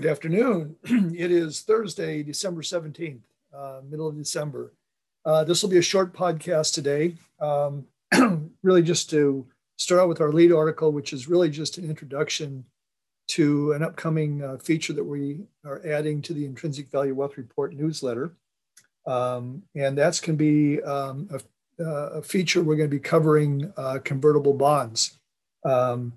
Good afternoon. it is Thursday, December 17th, uh, middle of December. Uh, this will be a short podcast today, um, really just to start out with our lead article, which is really just an introduction to an upcoming uh, feature that we are adding to the Intrinsic Value Wealth Report newsletter. Um, and that's going to be um, a, uh, a, feature we're going to be covering uh, convertible bonds, um,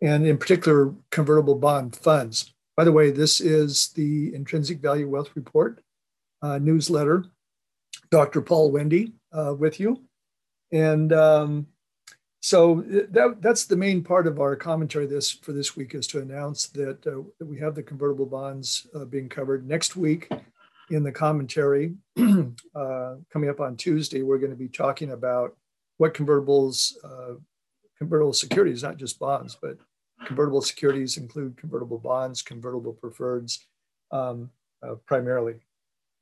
and in particular, convertible bond funds. By the way, this is the Intrinsic Value Wealth Report uh, newsletter. Dr. Paul Wendy uh, with you. And um, so that, that's the main part of our commentary this for this week is to announce that, uh, that we have the convertible bonds uh, being covered next week in the commentary. Uh, coming up on Tuesday, we're going to be talking about what convertibles, uh, convertible securities, not just bonds, but Convertible securities include convertible bonds, convertible preferreds, um, uh, primarily.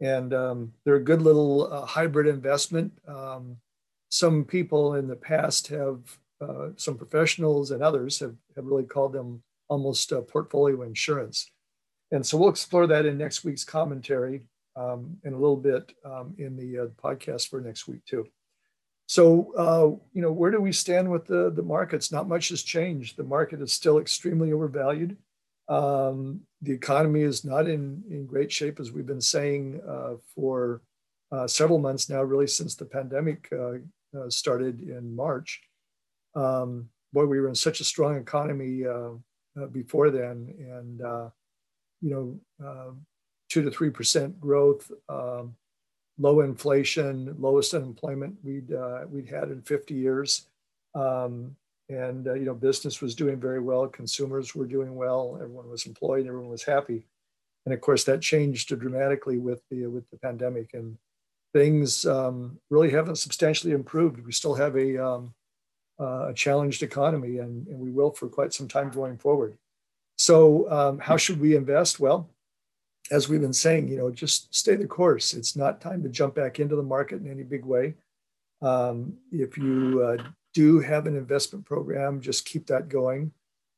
And um, they're a good little uh, hybrid investment. Um, some people in the past have, uh, some professionals and others have, have really called them almost portfolio insurance. And so we'll explore that in next week's commentary um, and a little bit um, in the uh, podcast for next week, too. So, uh, you know, where do we stand with the, the markets? Not much has changed. The market is still extremely overvalued. Um, the economy is not in, in great shape, as we've been saying uh, for uh, several months now, really since the pandemic uh, uh, started in March. Um, boy, we were in such a strong economy uh, before then, and you know, two to three percent growth. Um, low inflation, lowest unemployment we'd uh, we'd had in 50 years, um, and uh, you know business was doing very well, consumers were doing well, everyone was employed, everyone was happy, and of course that changed dramatically with the with the pandemic, and things um, really haven't substantially improved. We still have a um, uh, a challenged economy, and, and we will for quite some time going forward. So, um, how should we invest? Well, as we've been saying, you know, just stay the course. It's not time to jump back into the market in any big way. Um, if you uh, do have an investment program, just keep that going.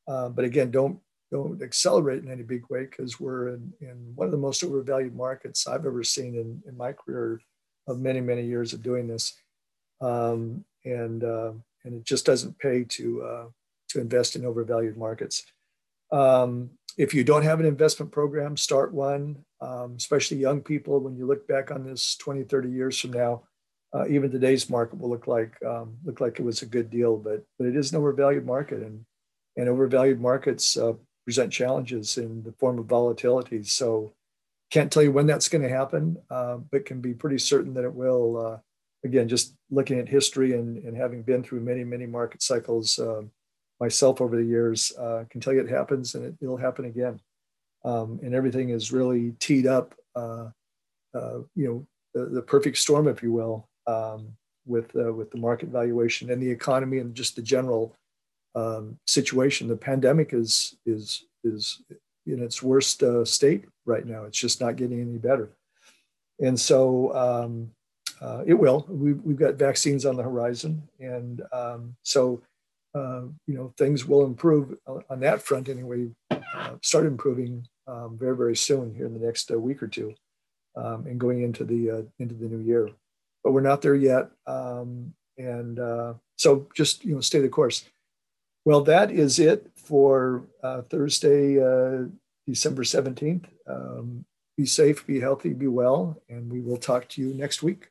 Uh, but again, don't don't accelerate in any big way because we're in, in one of the most overvalued markets I've ever seen in, in my career of many many years of doing this, um, and uh, and it just doesn't pay to uh, to invest in overvalued markets. Um, if you don't have an investment program, start one, um, especially young people. When you look back on this 20, 30 years from now, uh, even today's market will look like um, look like it was a good deal, but but it is an overvalued market, and and overvalued markets uh, present challenges in the form of volatility. So can't tell you when that's going to happen, uh, but can be pretty certain that it will. Uh, again, just looking at history and, and having been through many many market cycles, um, myself over the years uh, can tell you it happens and it, will happen again. Um, and everything is really teed up, uh, uh, you know, the, the, perfect storm, if you will, um, with uh, with the market valuation and the economy and just the general um, situation. The pandemic is is is in its worst uh, state right now. It's just not getting any better, and so um, uh, it will. We've, we've got vaccines on the horizon, and um, so uh, you know, things will improve on that front anyway. Uh, start improving um, very, very soon here in the next uh, week or two, um, and going into the uh, into the new year. But we're not there yet, um, and uh, so just you know, stay the course. Well, that is it for uh, Thursday, December seventeenth. Um, be safe, be healthy, be well, and we will talk to you next week.